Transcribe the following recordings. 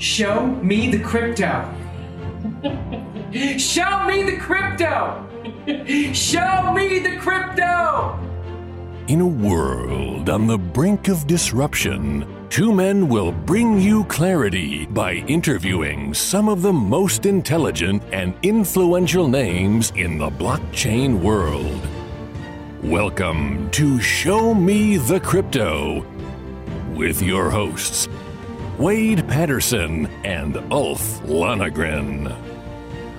Show me the crypto. Show me the crypto. Show me the crypto. In a world on the brink of disruption, two men will bring you clarity by interviewing some of the most intelligent and influential names in the blockchain world. Welcome to Show Me the Crypto with your hosts, Wade Patterson and Ulf Lonegren.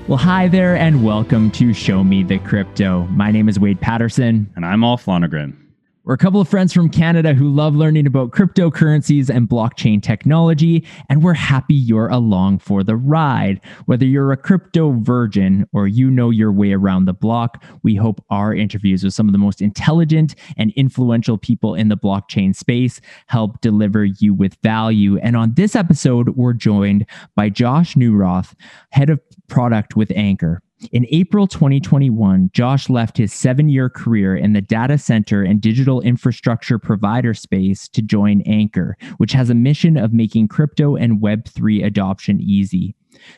Well, hi there, and welcome to Show Me the Crypto. My name is Wade Patterson. And I'm Ulf Lonegren. We're a couple of friends from Canada who love learning about cryptocurrencies and blockchain technology, and we're happy you're along for the ride. Whether you're a crypto virgin or you know your way around the block, we hope our interviews with some of the most intelligent and influential people in the blockchain space help deliver you with value. And on this episode, we're joined by Josh Neuroth, head of product with Ankr. In April 2021, Josh left his seven year career in the data center and digital infrastructure provider space to join Ankr, which has a mission of making crypto and Web3 adoption easy.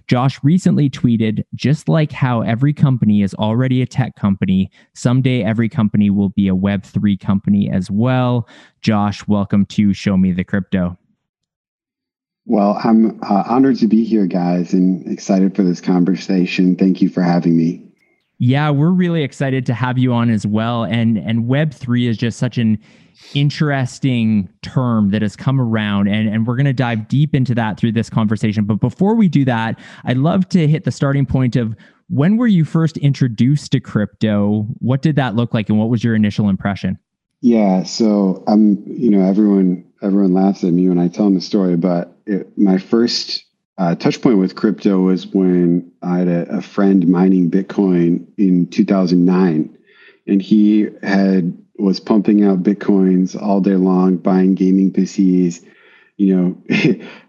Josh recently tweeted just like how every company is already a tech company, someday every company will be a Web3 company as well. Josh, welcome to Show Me the Crypto. Well, I'm uh, honored to be here, guys, and excited for this conversation. Thank you for having me. Yeah, we're really excited to have you on as well. And and Web three is just such an interesting term that has come around, and and we're going to dive deep into that through this conversation. But before we do that, I'd love to hit the starting point of when were you first introduced to crypto? What did that look like, and what was your initial impression? Yeah, so I'm, you know, everyone everyone laughs at me when I tell them the story, but it, my first uh, touch point with crypto was when I had a, a, friend mining Bitcoin in 2009, and he had was pumping out bitcoins all day long, buying gaming PCs, you know,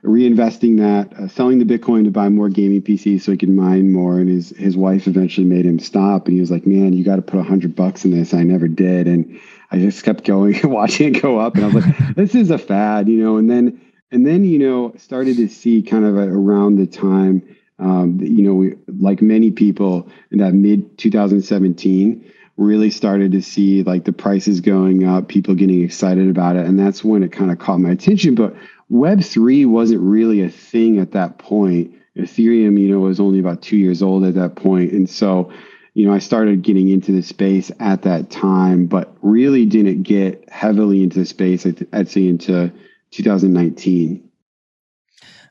reinvesting that, uh, selling the Bitcoin to buy more gaming PCs so he could mine more. And his his wife eventually made him stop, and he was like, "Man, you got to put a hundred bucks in this." I never did, and I just kept going, watching it go up, and I was like, "This is a fad," you know. And then and then you know started to see kind of around the time, um, you know, we, like many people in that mid 2017 really started to see like the prices going up, people getting excited about it. And that's when it kind of caught my attention. But Web3 wasn't really a thing at that point. Ethereum, you know, was only about two years old at that. And so, you know, I started getting into the space at that time, but really didn't get heavily into the space, I'd say, into 2019.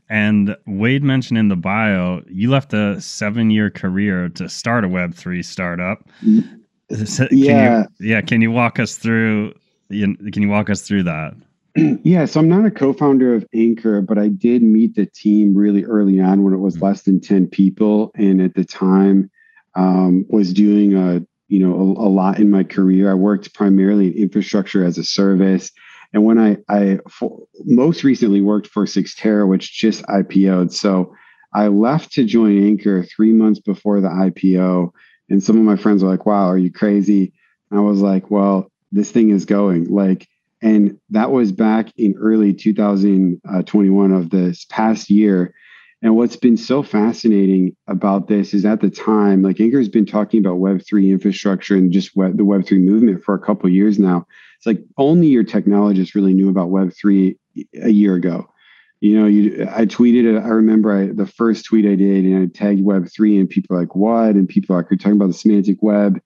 And Wade mentioned in the bio, you left a seven year career to start a Web3 startup. Mm-hmm. Can yeah. You, yeah. Can you walk us through? Can you walk us through that? yeah, so I'm not a co-founder of Ankr, but I did meet the team really early on when it was mm-hmm. less than 10 people, and at the time um, was doing a you know a, a, lot in my career. I worked primarily in infrastructure as a service, and when I I most recently worked for Cyxtera, which just IPO'd. So I left to join Ankr three months before the IPO, and some of my friends were like, "Wow, are you crazy?" And I was like, "Well, this thing is going like." And that was back in early 2021 of this past year. And what's been so fascinating about this is at the time, like Ankr's been talking about Web3 infrastructure and just web, the Web3 movement for a couple years now. It's like only your technologists really knew about Web3 a year ago. You know, you I tweeted, it, I remember I, the first tweet I did and I tagged Web3 and people like, what? And people are like, you're talking about the semantic web.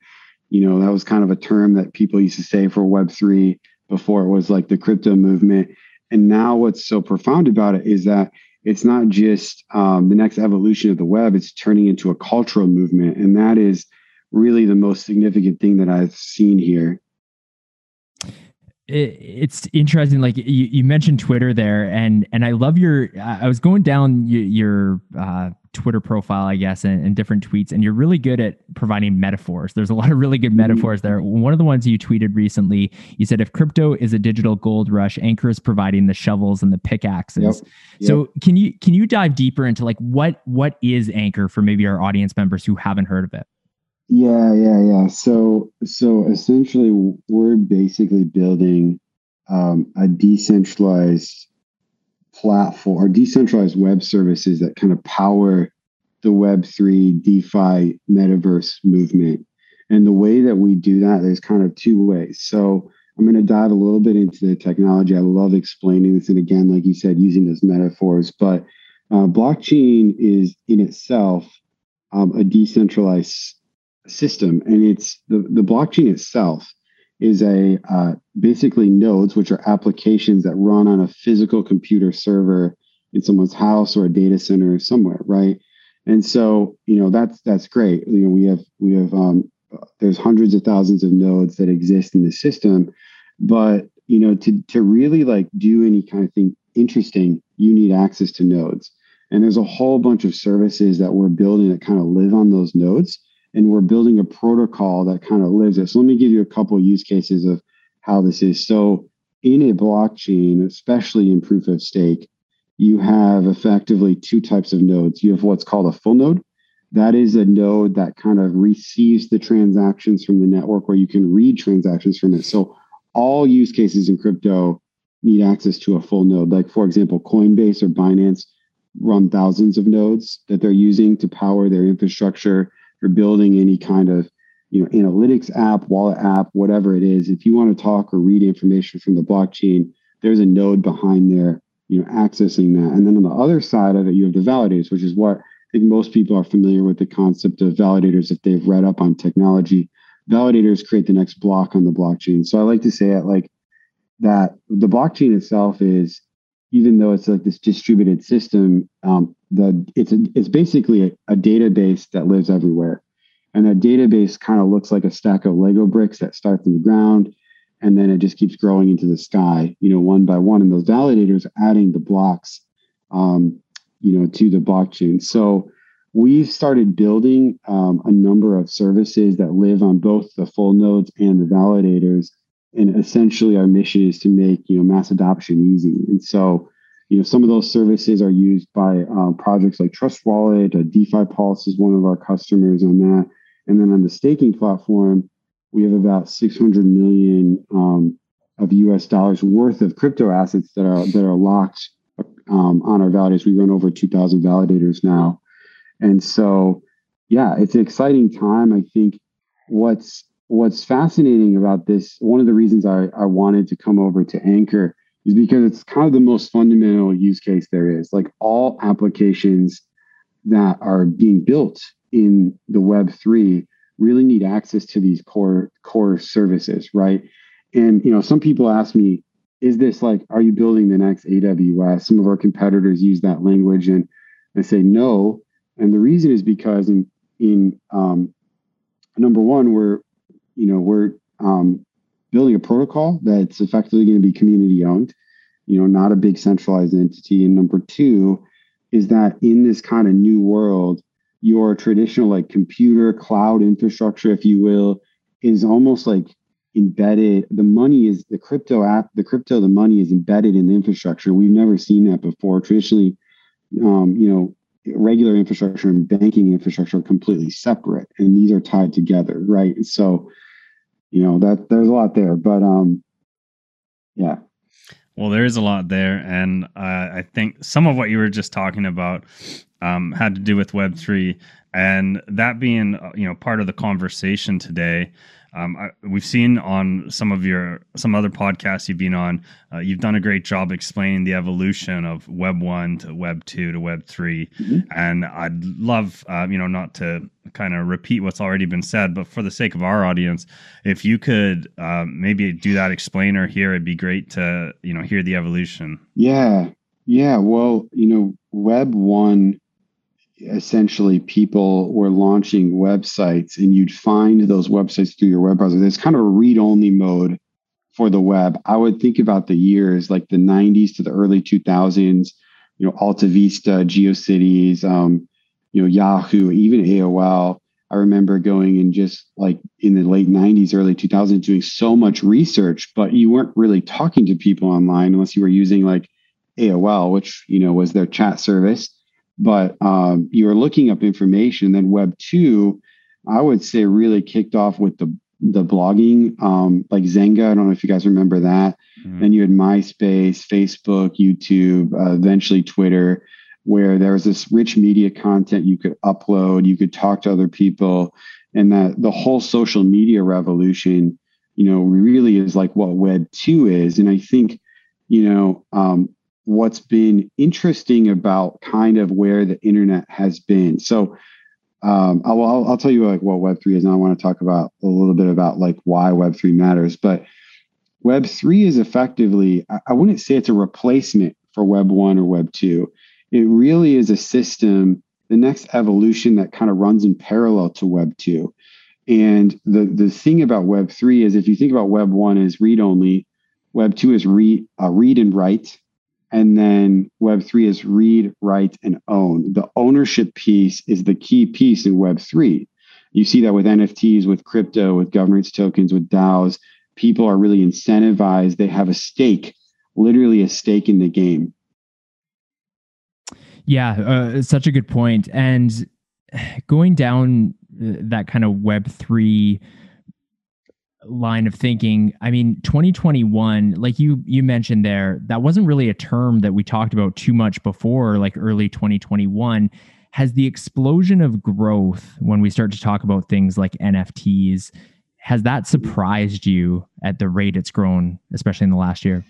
You know, that was kind of a term that people used to say for Web3 before it was like the crypto movement. And now what's so profound about it is that it's not just um, the next evolution of the web, it's turning into a cultural movement. And that is really the most significant thing that I've seen here. It's interesting like you, you mentioned twitter there and and i love your i was going down your, your uh, Twitter profile, I guess, and, and, different tweets, and you're really good at providing metaphors. There's a lot of really good mm-hmm. metaphors there. One of the ones you tweeted recently, you said, "If crypto is a digital gold rush, Ankr is providing the shovels and the pickaxes." Yep. Yep. So, can you can you dive deeper into like what what is Ankr for maybe our audience members who haven't heard of it? Yeah, yeah, yeah. So, so essentially, we're basically building um, a decentralized platform or decentralized web services that kind of power the Web3 DeFi metaverse movement. And the way that we do that, there's kind of two ways. So I'm going to dive a little bit into the technology. I love explaining this. And again, like you said, using those metaphors. But uh, blockchain is in itself um, a decentralized system. And it's the, the blockchain itself is a uh, basically nodes, which are applications that run on a physical computer server in someone's house or a data center somewhere, right? And so, you know, that's that's great. You know, we have we have um, there's hundreds of thousands of nodes that exist in the system, but you know, to to really like do any kind of thing interesting, you need access to nodes. And there's a whole bunch of services that we're building that kind of live on those nodes and we're building a protocol that kind of lives it. So let me give you a couple use cases of how this is. So in a blockchain, especially in proof of stake, you have effectively two types of nodes. You have what's called a full node. That is a node that kind of receives the transactions from the network where you can read transactions from it. So all use cases in crypto need access to a full node. Like for example, Coinbase or Binance run thousands of nodes that they're using to power their infrastructure you're building any kind of you know analytics app wallet app whatever it is if you want to talk or read information from the blockchain there's a node behind there you know accessing that. And then on the other side of it you have the validators which is what i think most people are familiar with the concept of validators if they've read up on technology. Validators create the next block on the blockchain. So i like to say it like that the blockchain itself is even though it's like this distributed system, um, the it's a, it's basically a, a, database that lives everywhere, and that database kind of looks like a stack of Lego bricks that start from the ground, and then it just keeps growing into the sky, you know, one by one. And those validators adding the blocks, um, you know, to the blockchain. So we've started building um, a number of services that live on both the full nodes and the validators and essentially our mission is to make you know mass adoption easy and so you know some of those services are used by uh, projects like trust wallet uh, defi pulse is one of our customers on that. And then on the staking platform we have about 600 million um, of us dollars worth of crypto assets that are that are locked um, on our validators. We run over 2000 validators now. And so yeah it's an exciting time. I think what's what's fascinating about this, one of the reasons I, I wanted to come over to Ankr is because it's kind of the most fundamental use case there is. Like all applications that are being built in the Web3 really need access to these core core services, right? And you know, some people ask me, is this like, are you building the next AWS? Some of our competitors use that language, and I say no. And the reason is because in in um, number one, we're you know, we're um, building a protocol that's effectively going to be community owned, you know, not a big centralized entity. And number two is that in this kind of new world, your traditional like computer cloud infrastructure, if you will, is almost like embedded. The money is the crypto app, the crypto, the money is embedded in the infrastructure. We've never seen that before. Traditionally, um, you know, regular infrastructure and banking infrastructure are completely separate, and these are tied together, right? So you know that there's a lot there but um yeah. Well there is a lot there and uh, i think some of what you were just talking about um, had to do with web 3 and that being uh, you know part of the conversation today um, I, we've seen on some of your some other podcasts you've been on, uh, you've done a great job explaining the evolution of Web one to Web two to Web 3 mm-hmm. and I'd love uh, you know not to kind of repeat what's already been said, but for the sake of our audience, if you could uh, maybe do that explainer here, it'd be great to you know hear the evolution. Yeah, yeah. Well, you know, Web one essentially people were launching websites and you'd find those websites through your web browser. There's kind of a read only mode for the web. I would think about the years like the 90s to the early 2000s, you know, Alta Vista, GeoCities, um, you know, Yahoo, even AOL. I remember going and just like in the late 90s, early 2000s, doing so much research, but you weren't really talking to people online unless you were using like AOL, which, you know, was their chat service but um, you are looking up information. Then Web two, I would say, really kicked off with the the blogging, um, like Xanga. I don't know if you guys remember that. Mm-hmm. Then you had MySpace, Facebook, YouTube, uh, eventually Twitter, where there was this rich media content you could upload, you could talk to other people, and that the whole social media revolution, you know, really is like what Web two is. And I think, you know, um, what's been interesting about kind of where the internet has been. So um, I'll, I'll, tell you like what Web three is, and I want to talk about a little bit about like why Web three matters. But Web three is effectively, I, I wouldn't say it's a replacement for Web one or Web two. It really is a system, the next evolution that kind of runs in parallel to Web two. And the the thing about Web three is, if you think about Web one as read only, Web two is read uh, read and write, and then Web3 is read, write, and own. The ownership piece is the key piece in Web3. You see that with NFTs, with crypto, with governance tokens, with DAOs. People are really incentivized. They have a stake, literally a stake in the game. Yeah, uh, such a good point. And going down uh, that kind of Web3 line of thinking. I mean 2021 like you you mentioned there that wasn't really a term that we talked about too much before like early 2021 has the explosion of growth when we start to talk about things like nfts has that surprised you at the rate it's grown especially in the last year?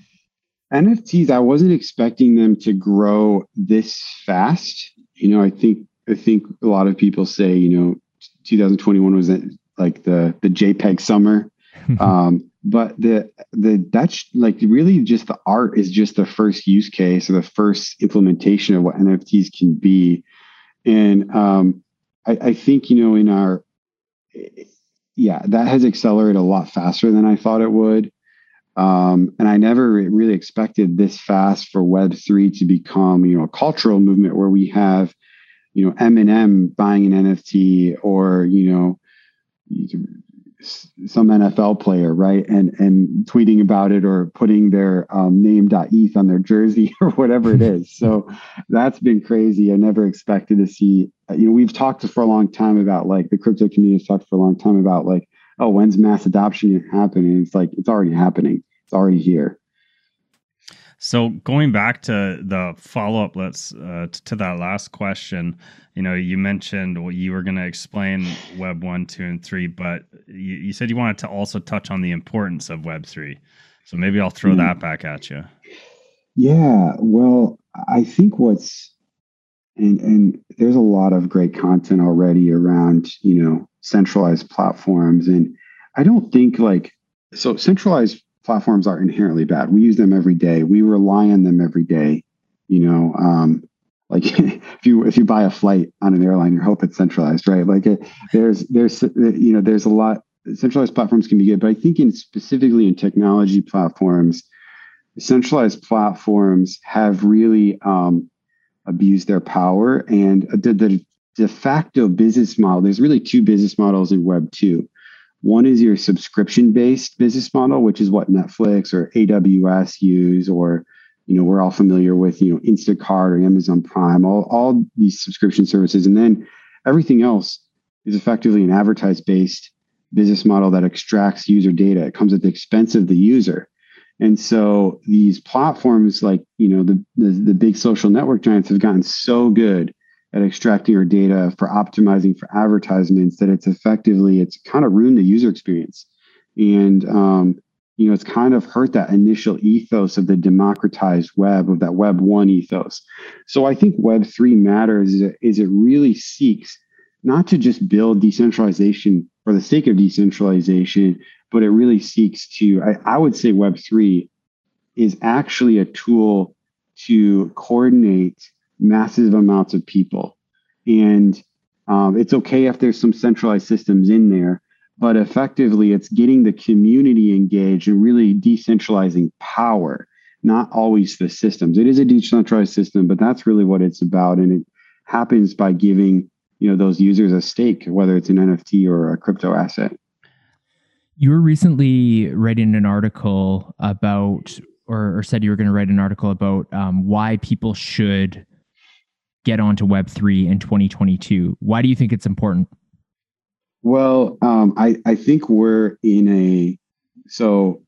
Nfts i wasn't expecting them to grow this fast. You know i think i think a lot of people say you know 2021 was like the the jpeg summer um, but the the that's like really just the art is just the first use case or the first implementation of what NFTs can be, and um, I, I think you know in our yeah that has accelerated a lot faster than I thought it would. Um, and I never really expected this fast for Web three to become, you know, a cultural movement where we have, you know, Eminem buying an NFT or you know, some NFL player, right, and and tweeting about it or putting their um, name.eth on their jersey or whatever it is. So that's been crazy. I never expected to see. You know, we've talked for a long time about like the crypto community has talked for a long time about like, oh, when's mass adoption going to happen? And it's like it's already happening. It's already here. So going back to the follow up, let's uh, to that last question. You know, you mentioned what you were going to explain Web one, two, and three, but you, you, said you wanted to also touch on the importance of Web three. So maybe I'll throw mm. that back at you. Yeah, well, I think what's and and there's a lot of great content already around you know centralized platforms, and I don't think like so centralized platforms are inherently bad. We use them every day. We rely on them every day. You know, um, like if you if you buy a flight on an airline, you hope it's centralized, right? Like it, there's there's you know there's a lot centralized platforms can be good, but I think in specifically in technology platforms, centralized platforms have really um, abused their power and the, the de facto business model. There's really two business models in Web two. One is your subscription based business model, which is what Netflix or AWS use, or you know, we're all familiar with, you know, Instacart or Amazon Prime, all, all these subscription services. And then everything else is effectively an advertised based business model that extracts user data. It comes at the expense of the user. And so these platforms like, you know, the, the, the big social network giants have gotten so good at extracting your data for optimizing for advertisements that it's effectively it's kind of ruined the user experience. And um, you know it's kind of hurt that initial ethos of the democratized web of that web one ethos. So i think web three matters is it, is it really seeks not to just build decentralization for the sake of decentralization but it really seeks to I, I would say web three is actually a tool to coordinate massive amounts of people. And um, it's okay if there's some centralized systems in there, but effectively it's getting the community engaged and really decentralizing power, not always the systems. It is a decentralized system, but that's really what it's about. And it happens by giving you know those users a stake, whether it's an NFT or a crypto asset. You were recently writing an article about, or, or said you were going to write an article about um, why people should get onto Web3 in 2022? Why do you think it's important? Well, um, I I think we're in a so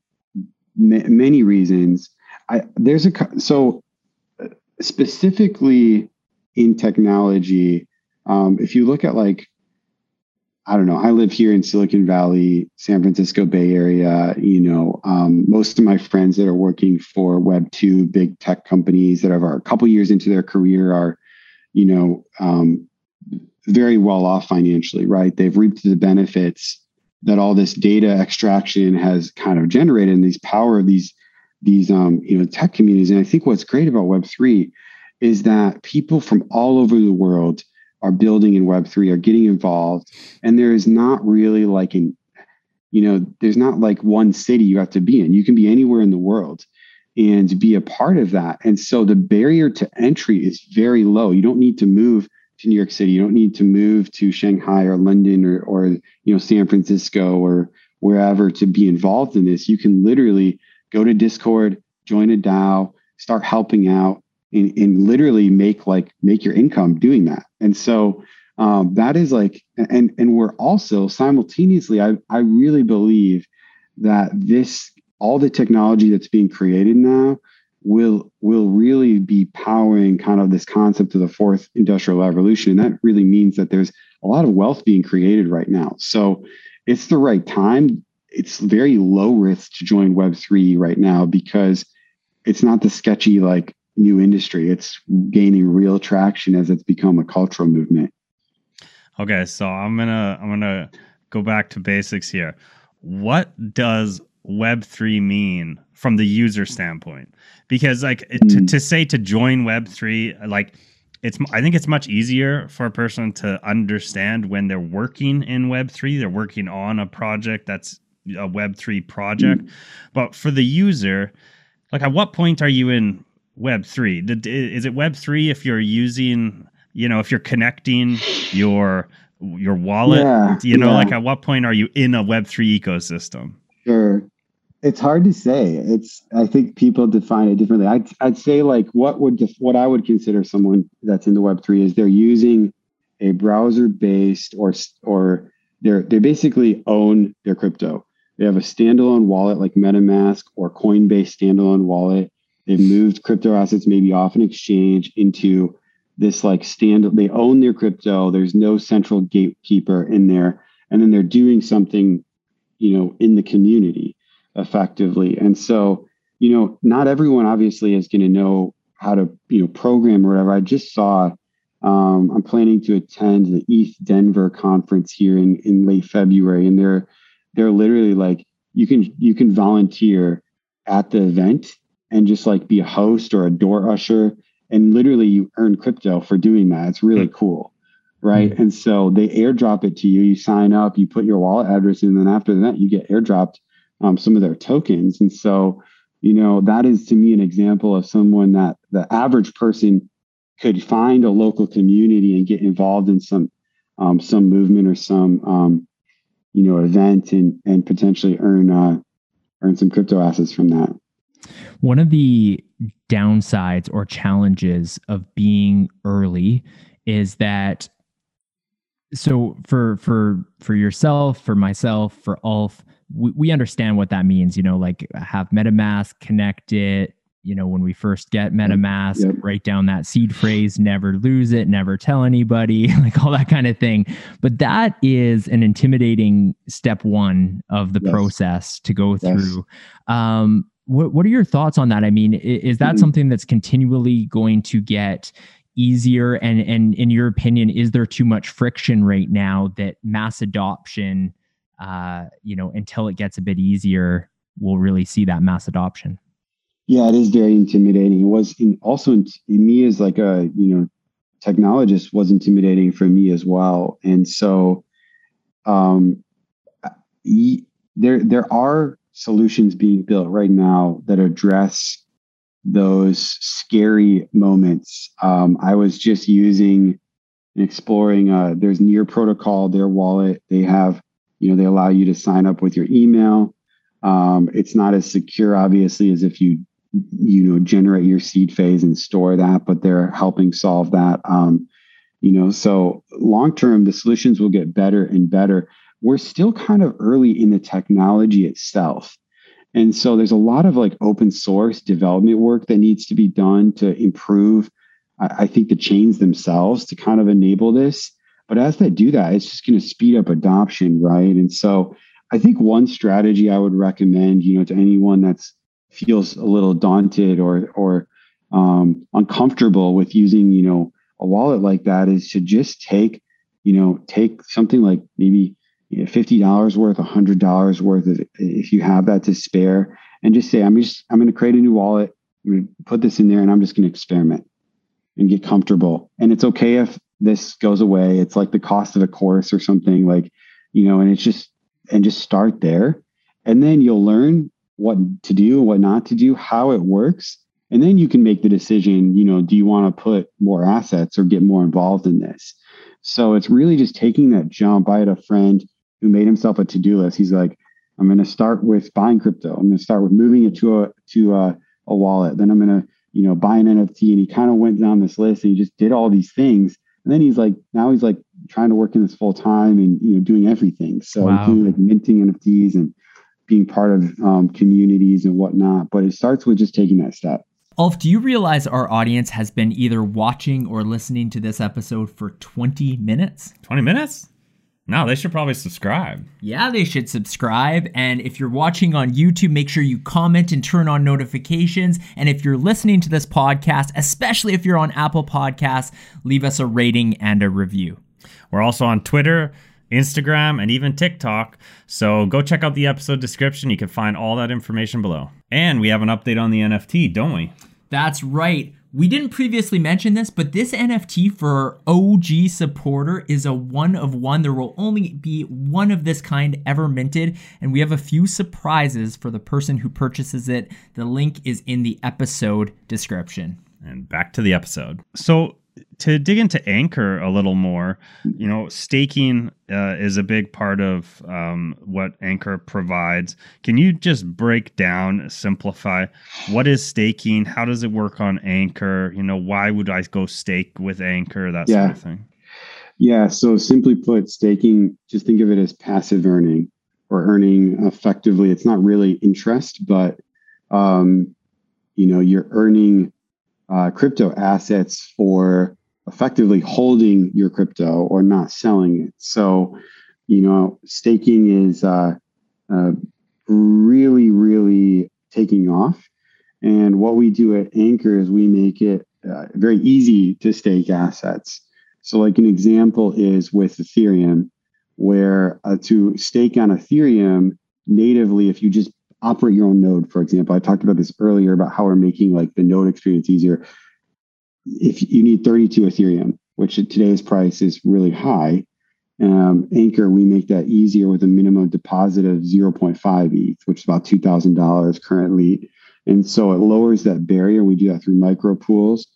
many reasons. I there's a so specifically in technology. Um, if you look at like I don't know. I live here in Silicon Valley, San Francisco Bay Area. You know, um, most of my friends that are working for Web two big tech companies that are a couple years into their career are, you know, um, very well off financially. Right? They've reaped the benefits that all this data extraction has kind of generated, and these power of these these um, you know tech communities. And I think what's great about Web three is that people from all over the world are building in Web3 are getting involved. And there is not really like an, you know, there's not like one city you have to be in. You can be anywhere in the world and be a part of that. And so the barrier to entry is very low. You don't need to move to New York City. You don't need to move to Shanghai or London or, or you know, San Francisco or wherever to be involved in this. You can literally go to Discord, join a DAO, start helping out, and, and literally make like make your income doing that. And so um, that is like, and and we're also simultaneously, I I really believe that this all the technology that's being created now will will really be powering kind of this concept of the fourth industrial revolution. And that really means that there's a lot of wealth being created right now. So it's the right time. It's very low risk to join Web3 right now because it's not the sketchy like new industry. It's gaining real traction as it's become a cultural movement. Okay, so I'm gonna I'm gonna go back to basics here. What does Web three mean from the user standpoint? Because like to, to say to join Web three, like it's I think it's much easier for a person to understand when they're working in Web three. They're working on a project that's a Web three project, mm. but for the user, like at what point are you in Web three? Is it Web three if you're using, you know, if you're connecting your your wallet? Yeah, you know, yeah. like at what point are you in a Web three ecosystem? Sure, it's hard to say. It's I think people define it differently. I'd I'd say like what would def- what I would consider someone that's in the Web three is they're using a browser based or or they're they basically own their crypto. They have a standalone wallet like MetaMask or Coinbase standalone wallet They've moved crypto assets maybe off an exchange into this like stand. They own their crypto. There's no central gatekeeper in there, and then they're doing something, you know, in the community effectively. And so, you know, not everyone obviously is going to know how to, you know, program or whatever. I just saw. Um, I'm planning to attend the ETH Denver conference here in in late February, and they're they're literally like you can you can volunteer at the event and just like be a host or a door usher and literally you earn crypto for doing that it's really mm-hmm. cool right mm-hmm. and so they airdrop it to you you sign up you put your wallet address in and then after that you get airdropped um, some of their tokens. And so you know that is to me an example of someone that the average person could find a local community and get involved in some um, some movement or some um, you know event and and potentially earn uh, earn some crypto assets from that. One of the downsides or challenges of being early is that so for for for yourself, for myself, for Ulf, we, we understand what that means. You know, like have MetaMask connect it. You know, when we first get MetaMask, yep. write down that seed phrase, never lose it, never tell anybody, like all that kind of thing. But that is an intimidating step one of the yes. process to go yes. through. Um, what, what are your thoughts on that? I mean, is, that mm-hmm. something that's continually going to get easier? And, and in your opinion, is there too much friction right now that mass adoption, uh, you know, until it gets a bit easier, we'll really see that mass adoption? Yeah, it is very intimidating. It was in, also in, in me as like a, you know, technologist was intimidating for me as well. And so, um, there, there are solutions being built right now that address those scary moments. Um, I was just using and exploring. Uh, there's Near Protocol, their wallet. They have, you know, they allow you to sign up with your email. Um, it's not as secure, obviously, as if you, you know, generate your seed phase and store that, but they're helping solve that. Um, you know, so long term, the solutions will get better and better. we're still kind of early in the technology itself. And so there's a lot of like open source development work that needs to be done to improve, I, I think, the chains themselves to kind of enable this. But as they do that, it's just going to speed up adoption, right? And so I think one strategy I would recommend, you know, to anyone that's feels a little daunted or or um, uncomfortable with using, you know, a wallet like that is to just take, you know, take something like maybe you know, fifty dollars worth, hundred dollars worth of if you have that to spare, and just say, I'm just I'm going to create a new wallet, put this in there, and I'm just going to experiment and get comfortable. And it's okay if this goes away. It's like the cost of a course or something like, you know, and it's just, and just start there. And then you'll learn what to do, what not to do, how it works. And then you can make the decision, you know, do you want to put more assets or get more involved in this? So it's really just taking that jump. I had a friend who made himself a to-do list. He's like, I'm going to start with buying crypto. I'm going to start with moving it to a to a, a wallet. Then I'm going to, you know, buy an NFT. And he kind of went down this list and he just did all these things. And then he's like, now he's like trying to work in this full time and you know doing everything. So wow. doing like minting NFTs and being part of um, communities and whatnot. But it starts with just taking that step. Ulf, do you realize our audience has been either watching or listening to this episode for 20 minutes? 20 minutes? No, they should probably subscribe. Yeah, they should subscribe. And if you're watching on YouTube, make sure you comment and turn on notifications. And if you're listening to this podcast, especially if you're on Apple Podcasts, leave us a rating and a review. We're also on Twitter, Instagram, and even TikTok. So go check out the episode description. You can find all that information below. And we have an update on the NFT, don't we? That's right. We didn't previously mention this, but this NFT for OG supporter is a one of one. There will only be one of this kind ever minted, and we have a few surprises for the person who purchases it. The link is in the episode description. And back to the episode. So, to dig into Ankr a little more, you know, staking uh, is a big part of um, what Ankr provides. Can you just break down, simplify what is staking? How does it work on Ankr? You know, why would I go stake with Ankr? That yeah. sort of thing. Yeah. So simply put, staking, just think of it as passive earning or earning effectively. It's not really interest, but um, you know, you're earning uh, crypto assets for effectively holding your crypto or not selling it. So, you know, staking is uh, uh, really, really taking off. And what we do at Ankr is we make it uh, very easy to stake assets. So, like an example is with Ethereum, where uh, to stake on Ethereum natively, if you just operate your own node, for example, I talked about this earlier about how we're making like the node experience easier if you need 32 Ethereum, which at today's price is really high, um, Ankr, we make that easier with a minimum deposit of 0.5 ETH, which is about $2,000 currently. And so it lowers that barrier. We do that through micro pools.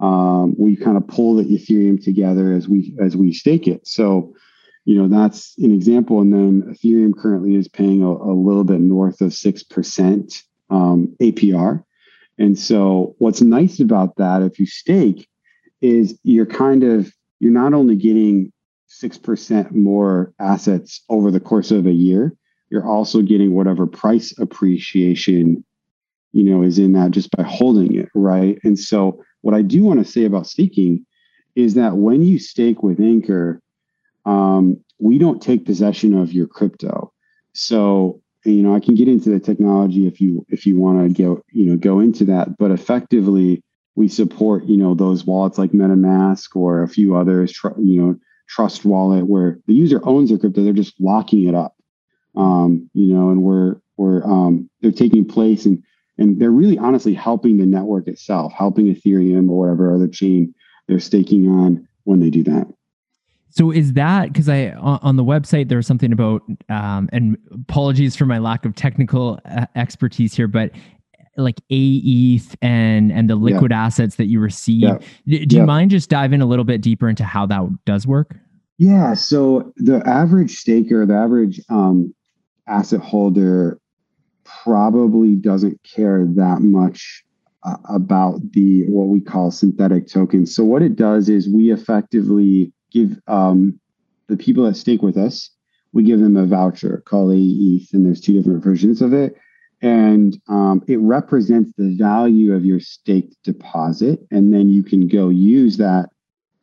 Um, we kind of pull the Ethereum together as we as we stake it. So, you know, that's an example. And then Ethereum currently is paying a, a little bit north of six percent um, APR. And so what's nice about that if you stake is you're kind of you're not only getting 6% more assets over the course of a year, you're also getting whatever price appreciation you know is in that just by holding it, right? And so what I do want to say about staking is that when you stake with Ankr, um, we don't take possession of your crypto. So you know, I can get into the technology if you if you want to go, you know, go into that. But effectively, we support, you know, those wallets like MetaMask or a few others, tr- you know, Trust Wallet, where the user owns their crypto, they're just locking it up, um, you know, and we're we're um, they're taking place and and they're really honestly helping the network itself, helping Ethereum or whatever other chain they're staking on when they do that. So is that because I on the website there was something about um, and apologies for my lack of technical uh, expertise here, but like AETH and and the liquid yeah. assets that you receive. Yeah. Do, do yeah. you mind just diving a little bit deeper into how that does work? Yeah. So the average staker, the average um, asset holder, probably doesn't care that much uh, about the what we call synthetic tokens. So what it does is we effectively give um, the people that stake with us, we give them a voucher called AETH, and there's two different versions of it. And um, it represents the value of your staked deposit. And then you can go use that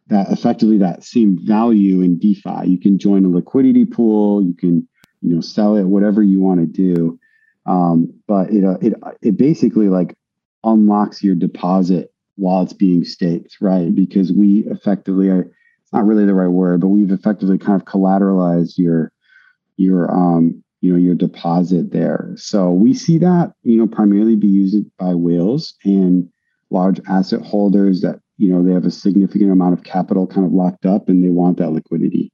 that effectively that same value in DeFi. You can join a liquidity pool, you can you know sell it, whatever you want to do. Um, but it uh, it it basically like unlocks your deposit while it's being staked, right? Because we effectively are it's not really the right word, but we've effectively kind of collateralized your your um you know your deposit there. So we see that you know primarily be used by whales and large asset holders that you know they have a significant amount of capital kind of locked up and they want that liquidity.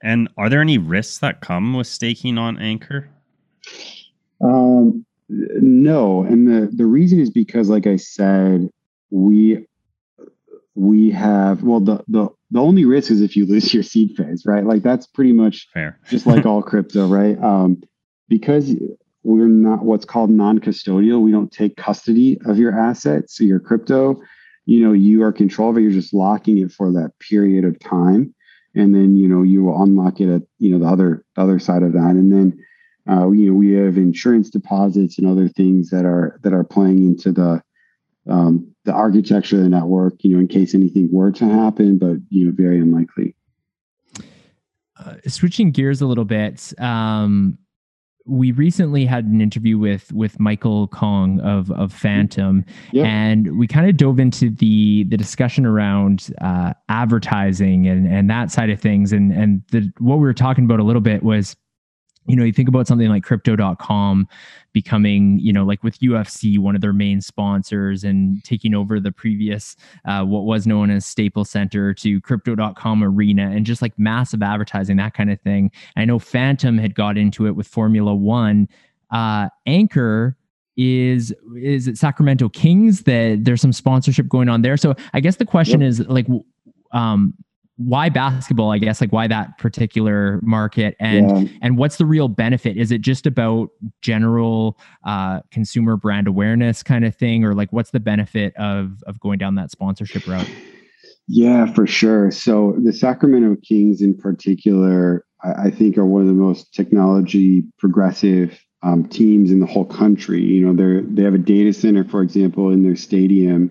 And are there any risks that come with staking on Ankr? Um, no, and the the reason is because, like I said, we we have well the the the only risk is if you lose your seed phase, right? Like that's pretty much fair, just like all crypto, right? Um, because we're not what's called non-custodial. We don't take custody of your assets, so your crypto. You know, you are control of it. You're just locking it for that period of time, and then you know you will unlock it at you know the other the other side of that, and then uh, you know we have insurance deposits and other things that are that are playing into the um, the architecture of the network. You know, in case anything were to happen, but you know, very unlikely. Uh, switching gears a little bit, um, we recently had an interview with with Michael Kong of of Fantom, yep. and we kind of dove into the the discussion around uh, advertising and and that side of things, and and the what we were talking about a little bit was you know, you think about something like crypto.com becoming, you know, like with UFC, one of their main sponsors and taking over the previous, uh, what was known as Staples Center to crypto.com arena and just like massive advertising, that kind of thing. I know Fantom had got into it with Formula One. Uh, Ankr is is it Sacramento Kings that there's some sponsorship going on there. So I guess the question yep. is like um why basketball i guess like why that particular market? And yeah. and what's the real benefit? Is it just about general uh, consumer brand awareness kind of thing? Or like what's the benefit of of going down that sponsorship route? Yeah for sure. So the sacramento kings in particular i, I think are one of the most technology progressive um, teams in the whole country. You know they're they have a data center for example in their stadium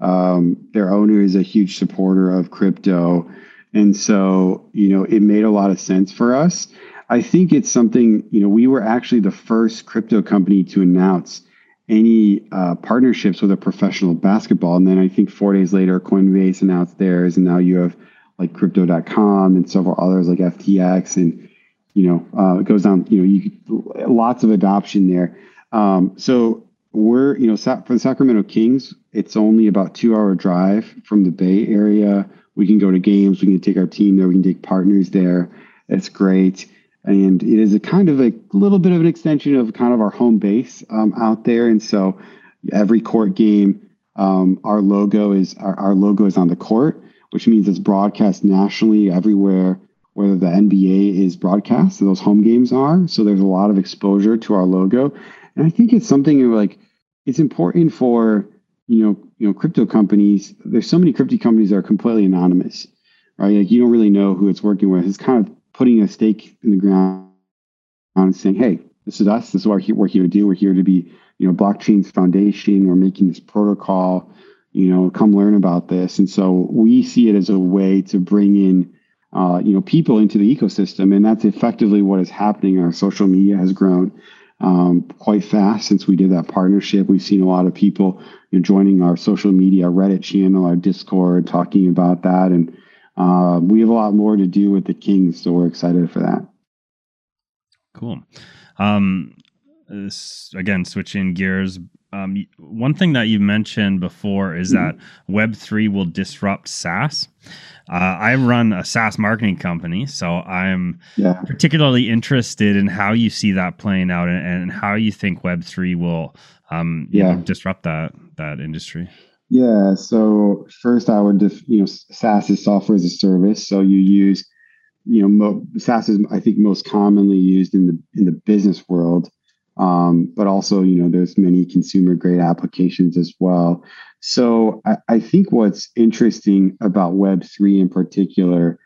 um, their owner is a huge supporter of crypto and so, you know, it made a lot of sense for us. I think it's something, you know, we were actually the first crypto company to announce any uh, partnerships with a professional basketball. And then I think four days later, Coinbase announced theirs. And now you have like crypto.com and several others like FTX. And, you know, uh, it goes down, you know, you lots of adoption there. Um, so we're, you know, for the Sacramento Kings, it's only about two hour drive from the Bay Area we can go to games. We can take our team there. We can take partners there. It's great. And it is a kind of a little bit of an extension of kind of our home base um, out there. And so every court game, um, our logo is our, our logo is on the court, which means it's broadcast nationally everywhere whether the NBA is broadcast, so those home games are. So there's a lot of exposure to our logo. And I think it's something like it's important for you know, you know, crypto companies, there's so many crypto companies that are completely anonymous, right? Like you don't really know who it's working with. It's kind of putting a stake in the ground and saying, hey, this is us. This is what we're here to do. We're here to be, you know, blockchain's foundation. We're making this protocol, you know, come learn about this. And so we see it as a way to bring in, uh, you know, people into the ecosystem. And that's effectively what is happening. Our social media has grown um, quite fast since we did that partnership. We've seen a lot of people you know, joining our social media, Reddit channel, our Discord, talking about that, and uh, we have a lot more to do with the Kings, so we're excited for that. Cool. Um, again, switching gears. Um, one thing that you mentioned before is mm-hmm. that Web three will disrupt SaaS. Uh, I run a SaaS marketing company, so I'm yeah. particularly interested in how you see that playing out and, and how you think Web three will um, yeah. Know, disrupt that that industry. Yeah. So first, I would, def- you know, SaaS is software as a service. So you use, you know, mo- SaaS is I think most commonly used in the in the business world. Um, but also, you know, there's many consumer grade applications as well. So I, I think what's interesting about Web3 in particular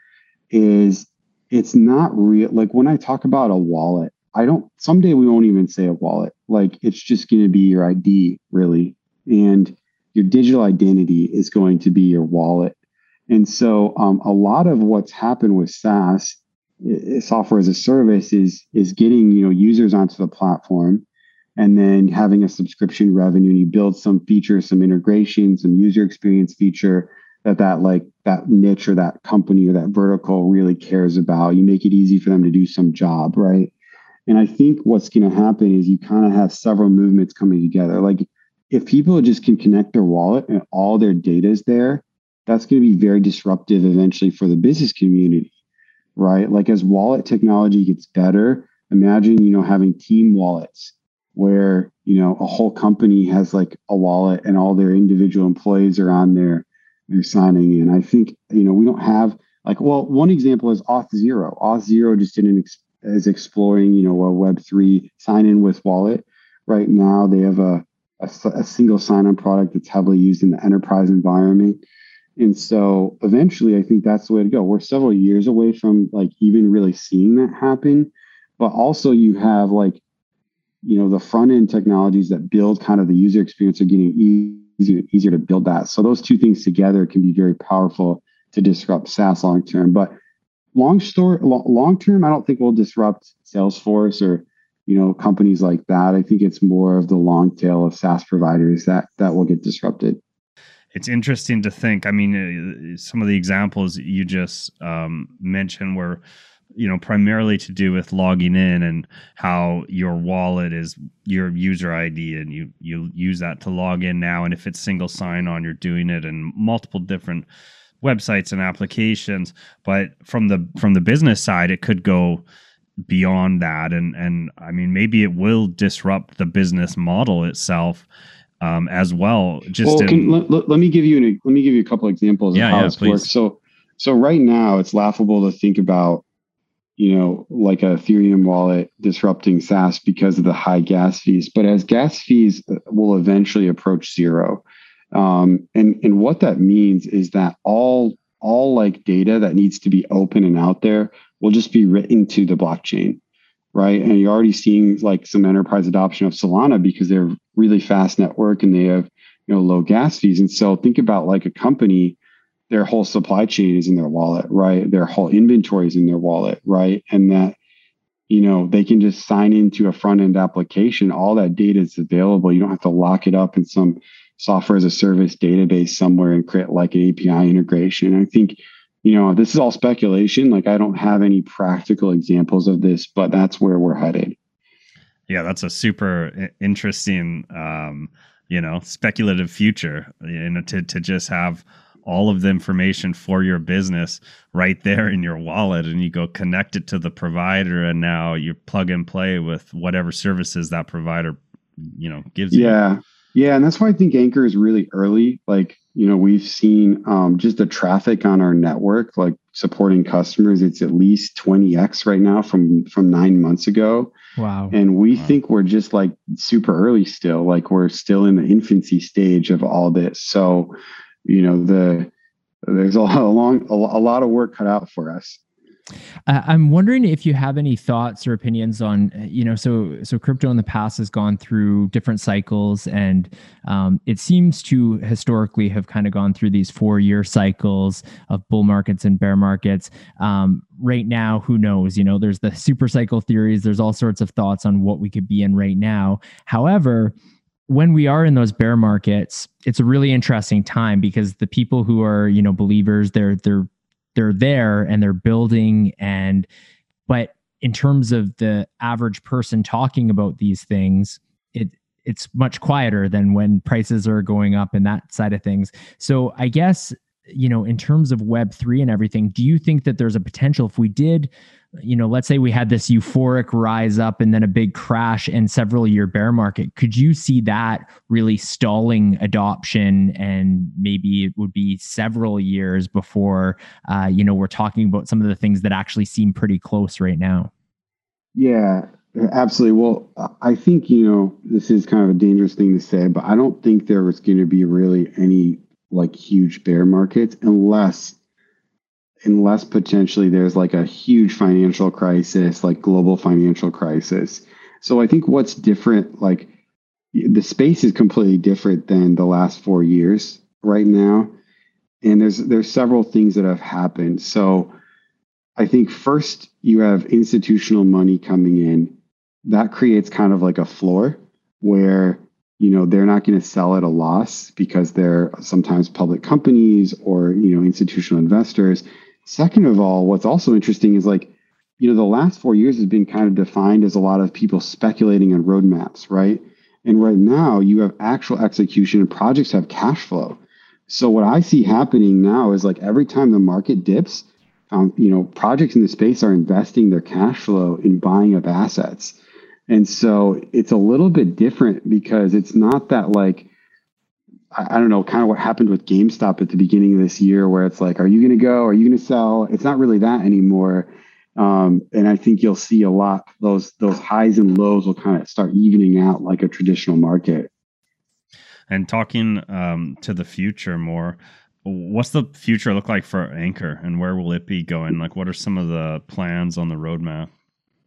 is it's not real. Like when I talk about a wallet, I don't, someday we won't even say a wallet. Like it's just going to be your ID, really. And your digital identity is going to be your wallet. And so um, a lot of what's happened with SaaS, Uh, software as a service, is is getting you know users onto the platform, and then having a subscription revenue. You build some features, some integration, some user experience feature that that like that niche or that company or that vertical really cares about. You make it easy for them to do some job, right? And I think what's going to happen is you kind of have several movements coming together. Like if people just can connect their wallet and all their data is there, that's going to be very disruptive eventually for the business community, right? Like as wallet technology gets better, imagine, you know, having team wallets where, you know, a whole company has like a wallet and all their individual employees are on there, they're signing in. I think, you know, we don't have like, well, one example is Auth0. Auth0 just did an ex- is exploring, you know, a Web3 sign in with wallet. Right now, they have a a, a single sign-on product that's heavily used in the enterprise environment. And so eventually, I think that's the way to go. We're several years away from like even really seeing that happen. But also, you have like, you know, the front end technologies that build kind of the user experience are getting easier, easier to build that. So those two things together can be very powerful to disrupt SaaS long term. But long story, long term, I don't think we'll disrupt Salesforce or you know companies like that i think it's more of the long tail of saas providers that that will get disrupted it's interesting to think i mean uh, some of the examples you just um, mentioned were you know primarily to do with logging in and how your wallet is your user id and you you use that to log in now. And if it's single sign on you're doing it in multiple different websites and applications. But from the from the business side it could go beyond that. And and i mean maybe it will disrupt the business model itself um, as well just well, in, can, let, let, me give you an, let me give you a couple examples yeah, of how yeah, this please. works. So so right now it's laughable to think about you know like a ethereum wallet disrupting saas because of the high gas fees but as gas fees uh, will eventually approach zero. Um, and and what that means is that all all like data that needs to be open and out there will just be written to the blockchain, right? And you're already seeing like some enterprise adoption of Solana because they're really fast network and they have you know low gas fees. And so think about like a company, their whole supply chain is in their wallet, right? Their whole inventory is in their wallet, right? And that you know they can just sign into a front end application. All that data is available. You don't have to lock it up in some software as a service database somewhere and create like an API integration. I think you know, this is all speculation. Like I don't have any practical examples of this, but that's where we're headed. Yeah, that's a super interesting, um, you know, speculative future. You know, to to just have all of the information for your business right there in your wallet, and you go connect it to the provider, and now you plug and play with whatever services that provider, you know, gives you. Yeah, yeah, and that's why I think Ankr is really early. Like you know we've seen um, just the traffic on our network like supporting customers it's at least 20x right now from from nine months ago wow and we wow. think we're just like super early still like we're still in the infancy stage of all this so you know the there's a, a long a, a lot of work cut out for us uh, I'm wondering if you have any thoughts or opinions on, uh, you know, so so crypto in the past has gone through different cycles, and um, it seems to historically have kind of gone through these four year cycles of bull markets and bear markets. Um, right now, who knows? You know, there's the super cycle theories. There's all sorts of thoughts on what we could be in right now. However, when we are in those bear markets, it's a really interesting time because the people who are, you know, believers, they're they're they're there and they're building and but in terms of the average person talking about these things it it's much quieter than when prices are going up and that side of things. So i guess you know in terms of web 3 and everything do you think that there's a potential if we did you know, let's say we had this euphoric rise up and then a big crash and several year bear market. Could you see that really stalling adoption and maybe it would be several years before, uh, you know, we're talking about some of the things that actually seem pretty close right now? Yeah, absolutely. Well, I think, you know, this is kind of a dangerous thing to say, but I don't think there was going to be really any like huge bear markets unless unless potentially there's like a huge financial crisis, like global financial crisis. So I think what's different, like the space is completely different than the last four years right now. And there's there's several things that have happened. So I think first you have institutional money coming in. That creates kind of like a floor where you know they're not going to sell at a loss because they're sometimes public companies or you know institutional investors second of all what's also interesting is like you know the last four years has been kind of defined as a lot of people speculating on roadmaps right? And right now you have actual execution and projects have cash flow. So what i see happening now is like every time the market dips um, you know projects in the space are investing their cash flow in buying up assets. And so it's a little bit different because it's not that like, I, don't know, kind of what happened with GameStop at the beginning of this year, where it's like, are you going to go? Are you going to sell? It's not really that anymore. Um, and I think you'll see a lot those those highs and lows will kind of start evening out like a traditional market. And talking um, to the future more, what's the future look like for Ankr, and where will it be going? Like, what are some of the plans on the roadmap?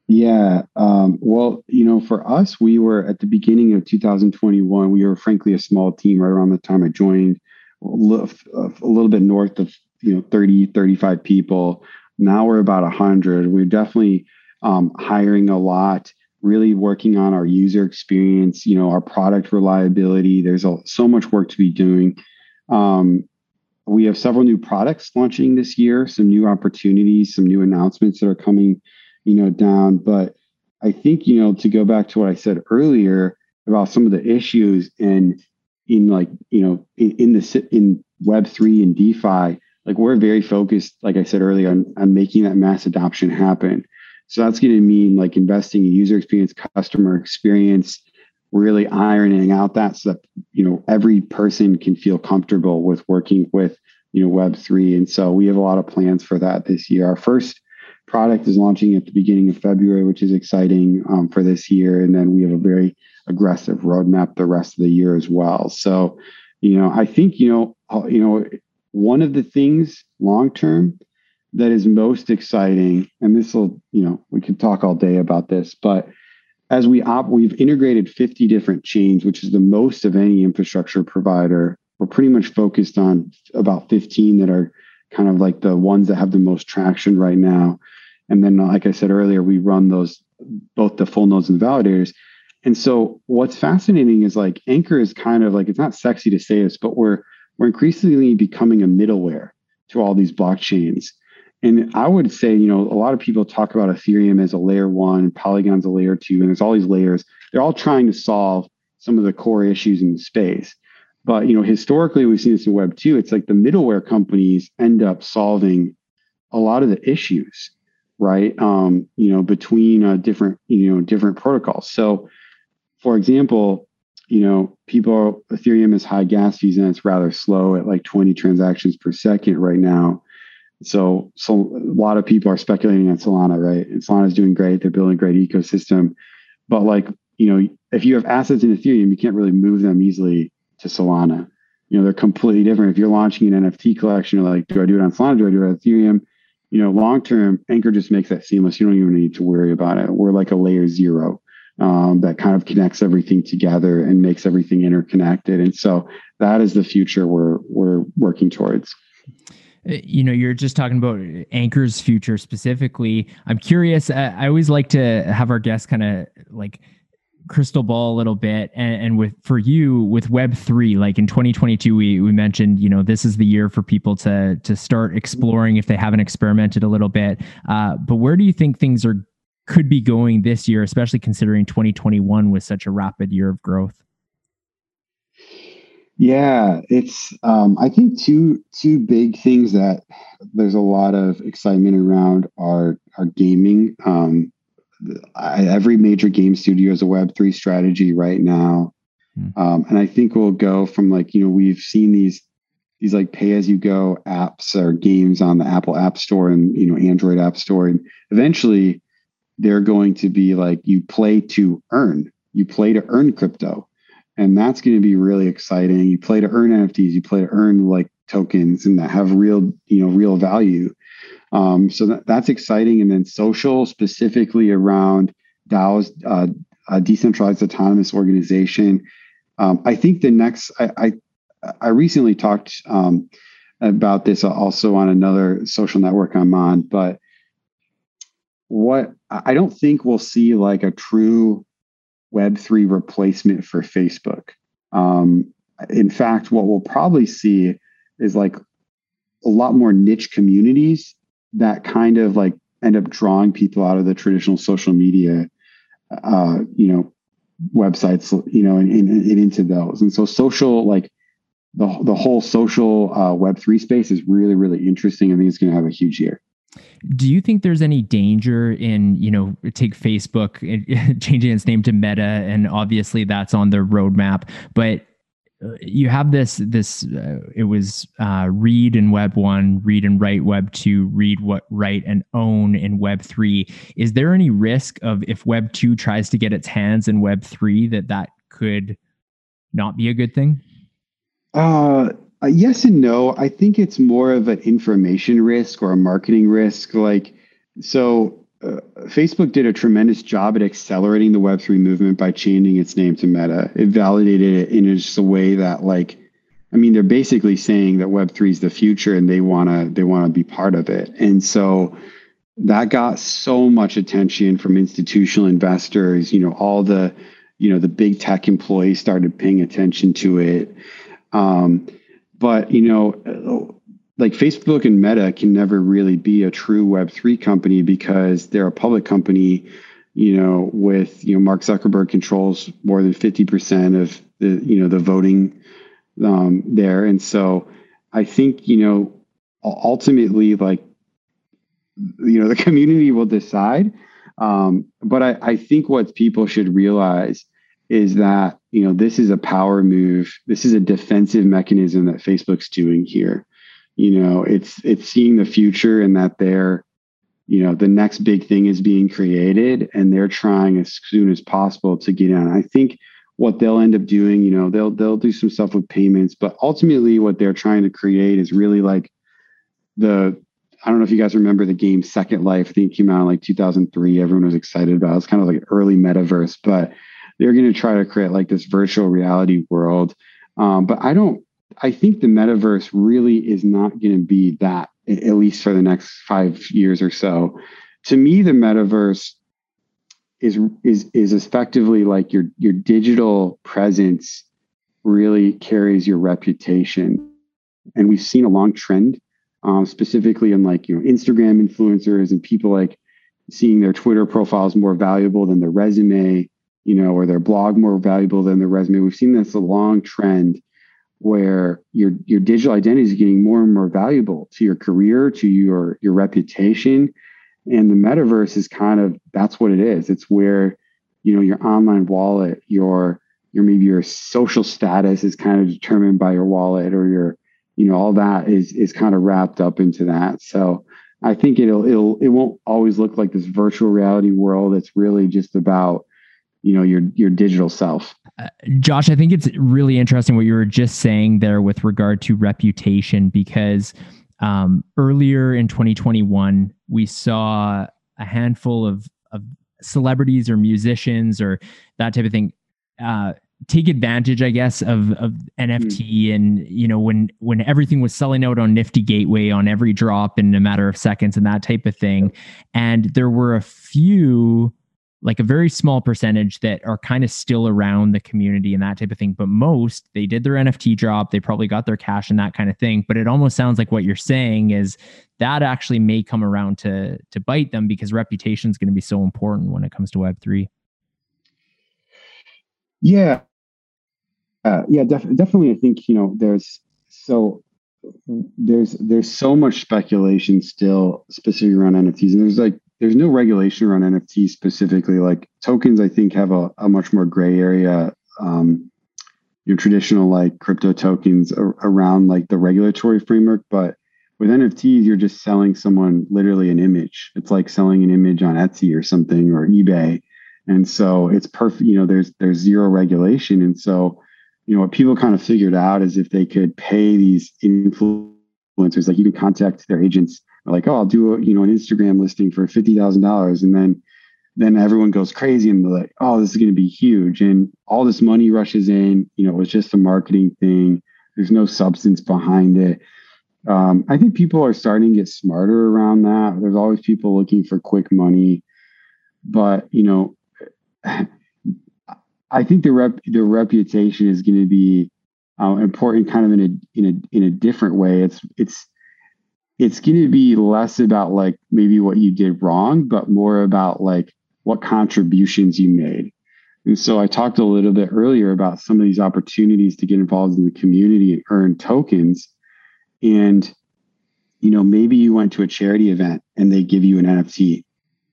Yeah. Um, well, you know, for us, we were at the beginning of 2021, we were frankly a small team right around the time I joined, a little, bit north of, you know, 30, 35 people. Now we're about 100. We're definitely um, hiring a lot, really working on our user experience, you know, our product reliability. There's a, so much work to be doing. Um, we have several new products launching this year, some new opportunities, some new announcements that are coming you know, down. But I think, you know, to go back to what I said earlier about some of the issues in in like, you know, in, in the in web three and DeFi, like we're very focused, like I said earlier, on, on making that mass adoption happen. So that's going to mean like investing in user experience, customer experience, really ironing out that so that you know every person can feel comfortable with working with you know web 3 and so we have a lot of plans for that this year our first product is launching at the beginning of February, which is exciting um, for this year. And then we have a very aggressive roadmap the rest of the year as well. So, you know, I think you know, uh, you know, one of the things long term that is most exciting, and this will, you know, we could talk all day about this, but as we op, we've integrated 50 different chains, which is the most of any infrastructure provider. We're pretty much focused on about 15 that are kind of like the ones that have the most traction right now. And then, uh, like I said earlier, we run those both the full nodes and validators. And so, what's fascinating is like Ankr is kind of like it's not sexy to say this, but we're we're increasingly becoming a middleware to all these blockchains. And I would say, you know, a lot of people talk about Ethereum as a layer one, Polygon's a layer two, and there's all these layers. They're all trying to solve some of the core issues in the space. But you know, historically, we've seen this in Web two. It's like the middleware companies end up solving a lot of the issues right? Um, you know, between uh, different, you know, different protocols. So, for example, you know, people Ethereum is high gas fees and it's rather slow at like 20 transactions per second right now. So, so a lot of people are speculating on Solana, right? And Solana is doing great; they're building a great ecosystem. But like, you know, if you have assets in Ethereum, you can't really move them easily to Solana. You know, they're completely different. If you're launching an NFT collection, you're like, do I do it on Solana? Do I do it on Ethereum? You know, long term, Ankr just makes that seamless. You don't even need to worry about it. We're like a layer zero um, that kind of connects everything together and makes everything interconnected. And so that is the future we're we're working towards. Uh, you know, you're just talking about Ankr's future specifically. I'm curious. Uh, I always like to have our guests kind of like crystal ball a little bit. And, and, with for you with web 3 like in 2022 we we mentioned you know this is the year for people to to start exploring if they haven't experimented a little bit. Uh, but where do you think things are could be going this year especially considering 2021 was such a rapid year of growth? Yeah it's um, i think two two big things that there's a lot of excitement around are are gaming. Um, every major game studio has a Web3 strategy right now. Mm. Um, and I think we'll go from like, you know, we've seen these these like pay as you go apps or games on the Apple App Store and you know Android App Store. And eventually they're going to be like you play to earn. You play to earn crypto. And that's going to be really exciting. You play to earn NFTs, you play to earn like tokens and that have real you know real value. Um, so that, that's exciting. And then social specifically around DAOs, uh, decentralized autonomous organization. Um, I think the next I I, I recently talked um, about this also on another social network I'm on, but what I don't think we'll see like a true Web3 replacement for Facebook. Um, in fact, what we'll probably see is like a lot more niche communities that kind of like end up drawing people out of the traditional social media, uh, you know, websites, you know, and, and, and into those. And so social, like the, the whole social uh, Web3 space is really, really interesting. I think it's going to have a huge year. Do you think there's any danger in, you know, take Facebook changing its name to Meta, and obviously that's on the roadmap, but you have this this uh, it was uh, read in web 1 read and write web 2 read what write and own in web 3 is there any risk of if web 2 tries to get its hands in web 3 that that could not be a good thing uh uh, yes and no. I think it's more of an information risk or a marketing risk. Like, so Facebook did a tremendous job at accelerating the Web3 movement by changing its name to Meta. It validated it in just a way that, like, I mean, they're basically saying that Web3 is the future and they wanna they wanna be part of it. And so that got so much attention from institutional investors. You know, all the you know the big tech employees started paying attention to it. Um, but you know like facebook and meta can never really be a true web3 company because they're a public company you know with you know mark zuckerberg controls more than 50% of the you know the voting um, there. And so i think you know ultimately like you know the community will decide. Um, but I, I think what people should realize is that you know this is a power move. This is a defensive mechanism that facebook's doing here you know it's it's seeing the future and that they're you know the next big thing is being created and they're trying as soon as possible to get in i think what they'll end up doing you know they'll they'll do some stuff with payments but ultimately what they're trying to create is really like the I don't know if you guys remember the game Second Life. I think came out in like 2003. Everyone was excited about. It. It's kind of like early metaverse, but they're going to try to create like this virtual reality world. Um, but I don't, I think the metaverse really is not going to be that, at least for the next five years or so. To me, the metaverse is is is effectively like your your digital presence really carries your reputation, and we've seen a long trend, um, specifically in like you know Instagram influencers and people like seeing their Twitter profiles more valuable than their resume you know, or their blog more valuable than their resume. We've seen this a long trend where your your digital identity is getting more and more valuable to your career, to your your reputation. And the metaverse is kind of that's what it is. It's where, you know, your online wallet, your your maybe your social status is kind of determined by your wallet or your, you know, all that is is kind of wrapped up into that. So I think it'll it'll it won't always look like this virtual reality world. It's really just about you know your your digital self uh, josh i think it's really interesting what you were just saying there with regard to reputation because um, earlier in 2021 we saw a handful of, of celebrities or musicians or that type of thing uh, take advantage i guess of, of nft mm. and you know when when everything was selling out on nifty gateway on every drop in a matter of seconds and that type of thing and there were a few like a very small percentage that are kind of still around the community and that type of thing. But most, they did their NFT drop, they probably got their cash and that kind of thing. But it almost sounds like what you're saying is that actually may come around to to bite them because reputation is going to be so important when it comes to Web three. Yeah, uh, yeah, def- definitely. I think you know there's so there's there's so much speculation still specifically around NFTs, and there's like there's no regulation around NFTs specifically. Like tokens, I think have a, a much more gray area. Um, your traditional like crypto tokens ar- around like the regulatory framework, but with NFTs, you're just selling someone literally an image. It's like selling an image on Etsy or something or eBay, and so it's perfect. You know, there's there's zero regulation, and so you know, what people kind of figured out is if they could pay these influencers, like you can contact their agents, like, oh, I'll do a, you know, an Instagram listing for fifty thousand dollars, and then then everyone goes crazy and they're like, oh, this is going to be huge, and all this money rushes in. You know, it was just a marketing thing. There's no substance behind it. Um, I think people are starting to get smarter around that. There's always people looking for quick money, but you know, I think the rep the reputation is going to be uh, important, kind of in a in a in a different way. It's it's it's going to be less about like maybe what you did wrong, but more about like what contributions you made. And so I talked a little bit earlier about some of these opportunities to get involved in the community and earn tokens. And, you know, maybe you went to a charity event and they give you an NFT.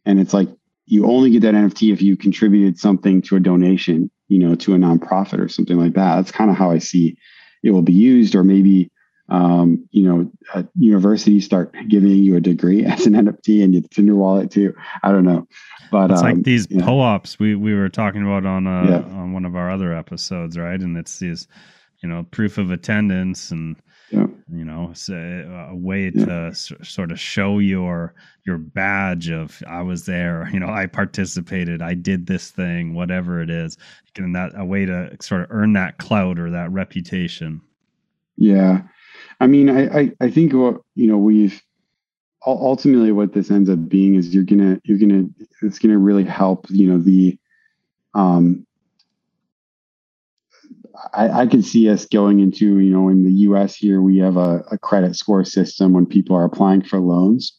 And it's like you only get that NFT if you contributed something to a donation, you know, to a nonprofit or something like that. That's kind of how I see it will be used. Or maybe, um, you know, universities start giving you a degree as an NFT and it's in your wallet too. I don't know. But it's um, like these. POAPs we we were talking about on uh, Yeah. on one of our other episodes, right? And it's these, you know, proof of attendance and Yeah. you know a, a way Yeah. to s- sort of show your your badge of I was there, you know, I participated, I did this thing, whatever it is, and that a way to sort of earn that clout or that reputation. Yeah. I mean, I, I, I think what, you know, we've ultimately what this ends up being is you're to, you're to, it's to really help, you know, the, um, I, I could see us going into, you know, in the US here, we have a, a credit score system when people are applying for loans.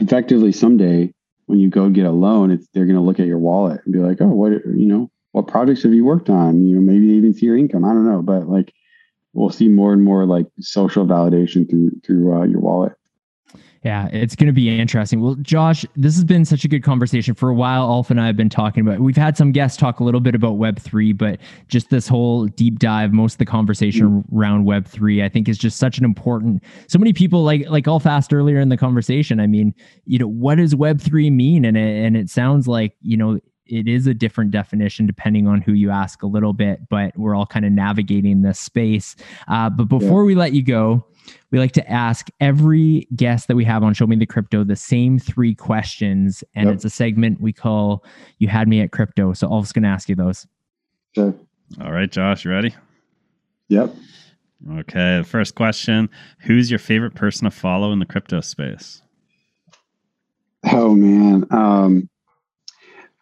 Effectively, someday when you go get a loan, it's, they're going to look at your wallet and be like, oh, what, you know, what projects have you worked on? You know, maybe even see your income. I don't know, but like, we'll see more and more like social validation through through uh, your wallet. Yeah, it's going to be interesting. Well, Josh, this has been such a good conversation. For a while, Alf and I have been talking about. We've had some guests talk a little bit about Web three, but just this whole deep dive, most of the conversation around Web three, I think, is just such an important. So many people like like Alf asked earlier in the conversation. I mean, you know, what does Web three mean? And it, and it sounds like you know it is a different definition depending on who you ask a little bit, but we're all kind of navigating this space. Uh, but before we let you go, we like to ask every guest that we have on Show Me the Crypto the same three questions. And Yep. it's a segment we call You Had Me at Crypto. So Alf's going to ask you those. Sure. All right, Josh, you ready? Yep. Okay, first question: Who's your favorite person to follow in the crypto space? Oh man, um,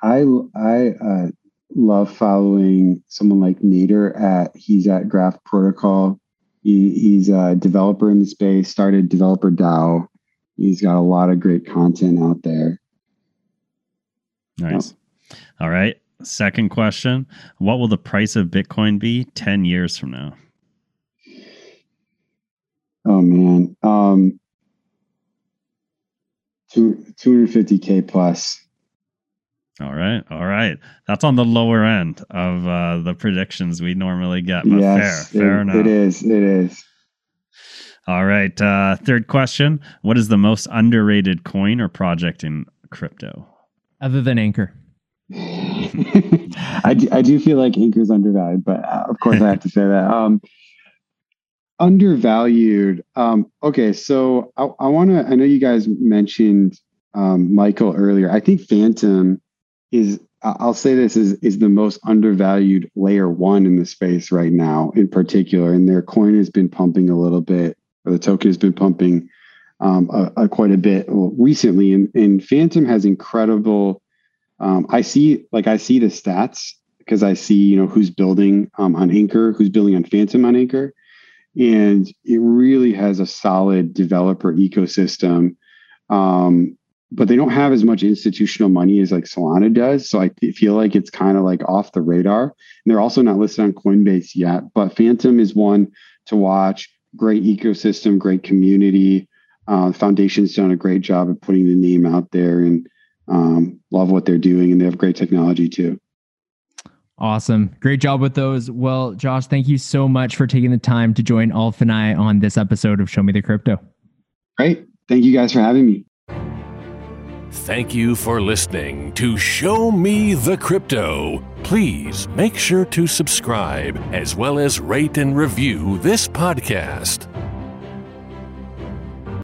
I I uh, love following someone like Nader at he's at Graph Protocol. He, he's a developer in the space. Started Developer DAO. He's got a lot of great content out there. Nice. All right. Second question: What will the price of Bitcoin be ten years from now? Oh man, um, two two hundred fifty k plus. All right, all right. That's on the lower end of uh, the predictions we normally get, but yes, fair, fair it- enough. it is. It is. All right. Uh, third question: What is the most underrated coin or project in crypto? Other than Ankr. I, do, I do feel like Ankr is undervalued, but uh, of course I have to say that. Um, undervalued. Um, okay, so I, I want to. I know you guys mentioned um, Michael earlier. I think Fantom is. I'll say this is is the most undervalued layer one in the space right now, in particular, and their coin has been pumping a little bit, or the token has been pumping um, a, a quite a bit recently, and, and Fantom has incredible. Um, I see, like, I see the stats because I see, you know, who's building um, on Ankr, who's building on Fantom on Ankr, and it really has a solid developer ecosystem. Um, but they don't have as much institutional money as like Solana does, so I feel like it's kind of like off the radar. And they're also not listed on Coinbase yet, but Fantom is one to watch. Great ecosystem, great community. Uh, Foundation's done a great job of putting the name out there, and um, love what they're doing, and they have great technology too. Awesome. Great job with those. Well, Josh, thank you so much for taking the time to join Alf and I on this episode of Show Me the Crypto. Great, thank you guys for having me. Thank you for listening to Show Me the Crypto. Please make sure to subscribe as well as rate and review this podcast.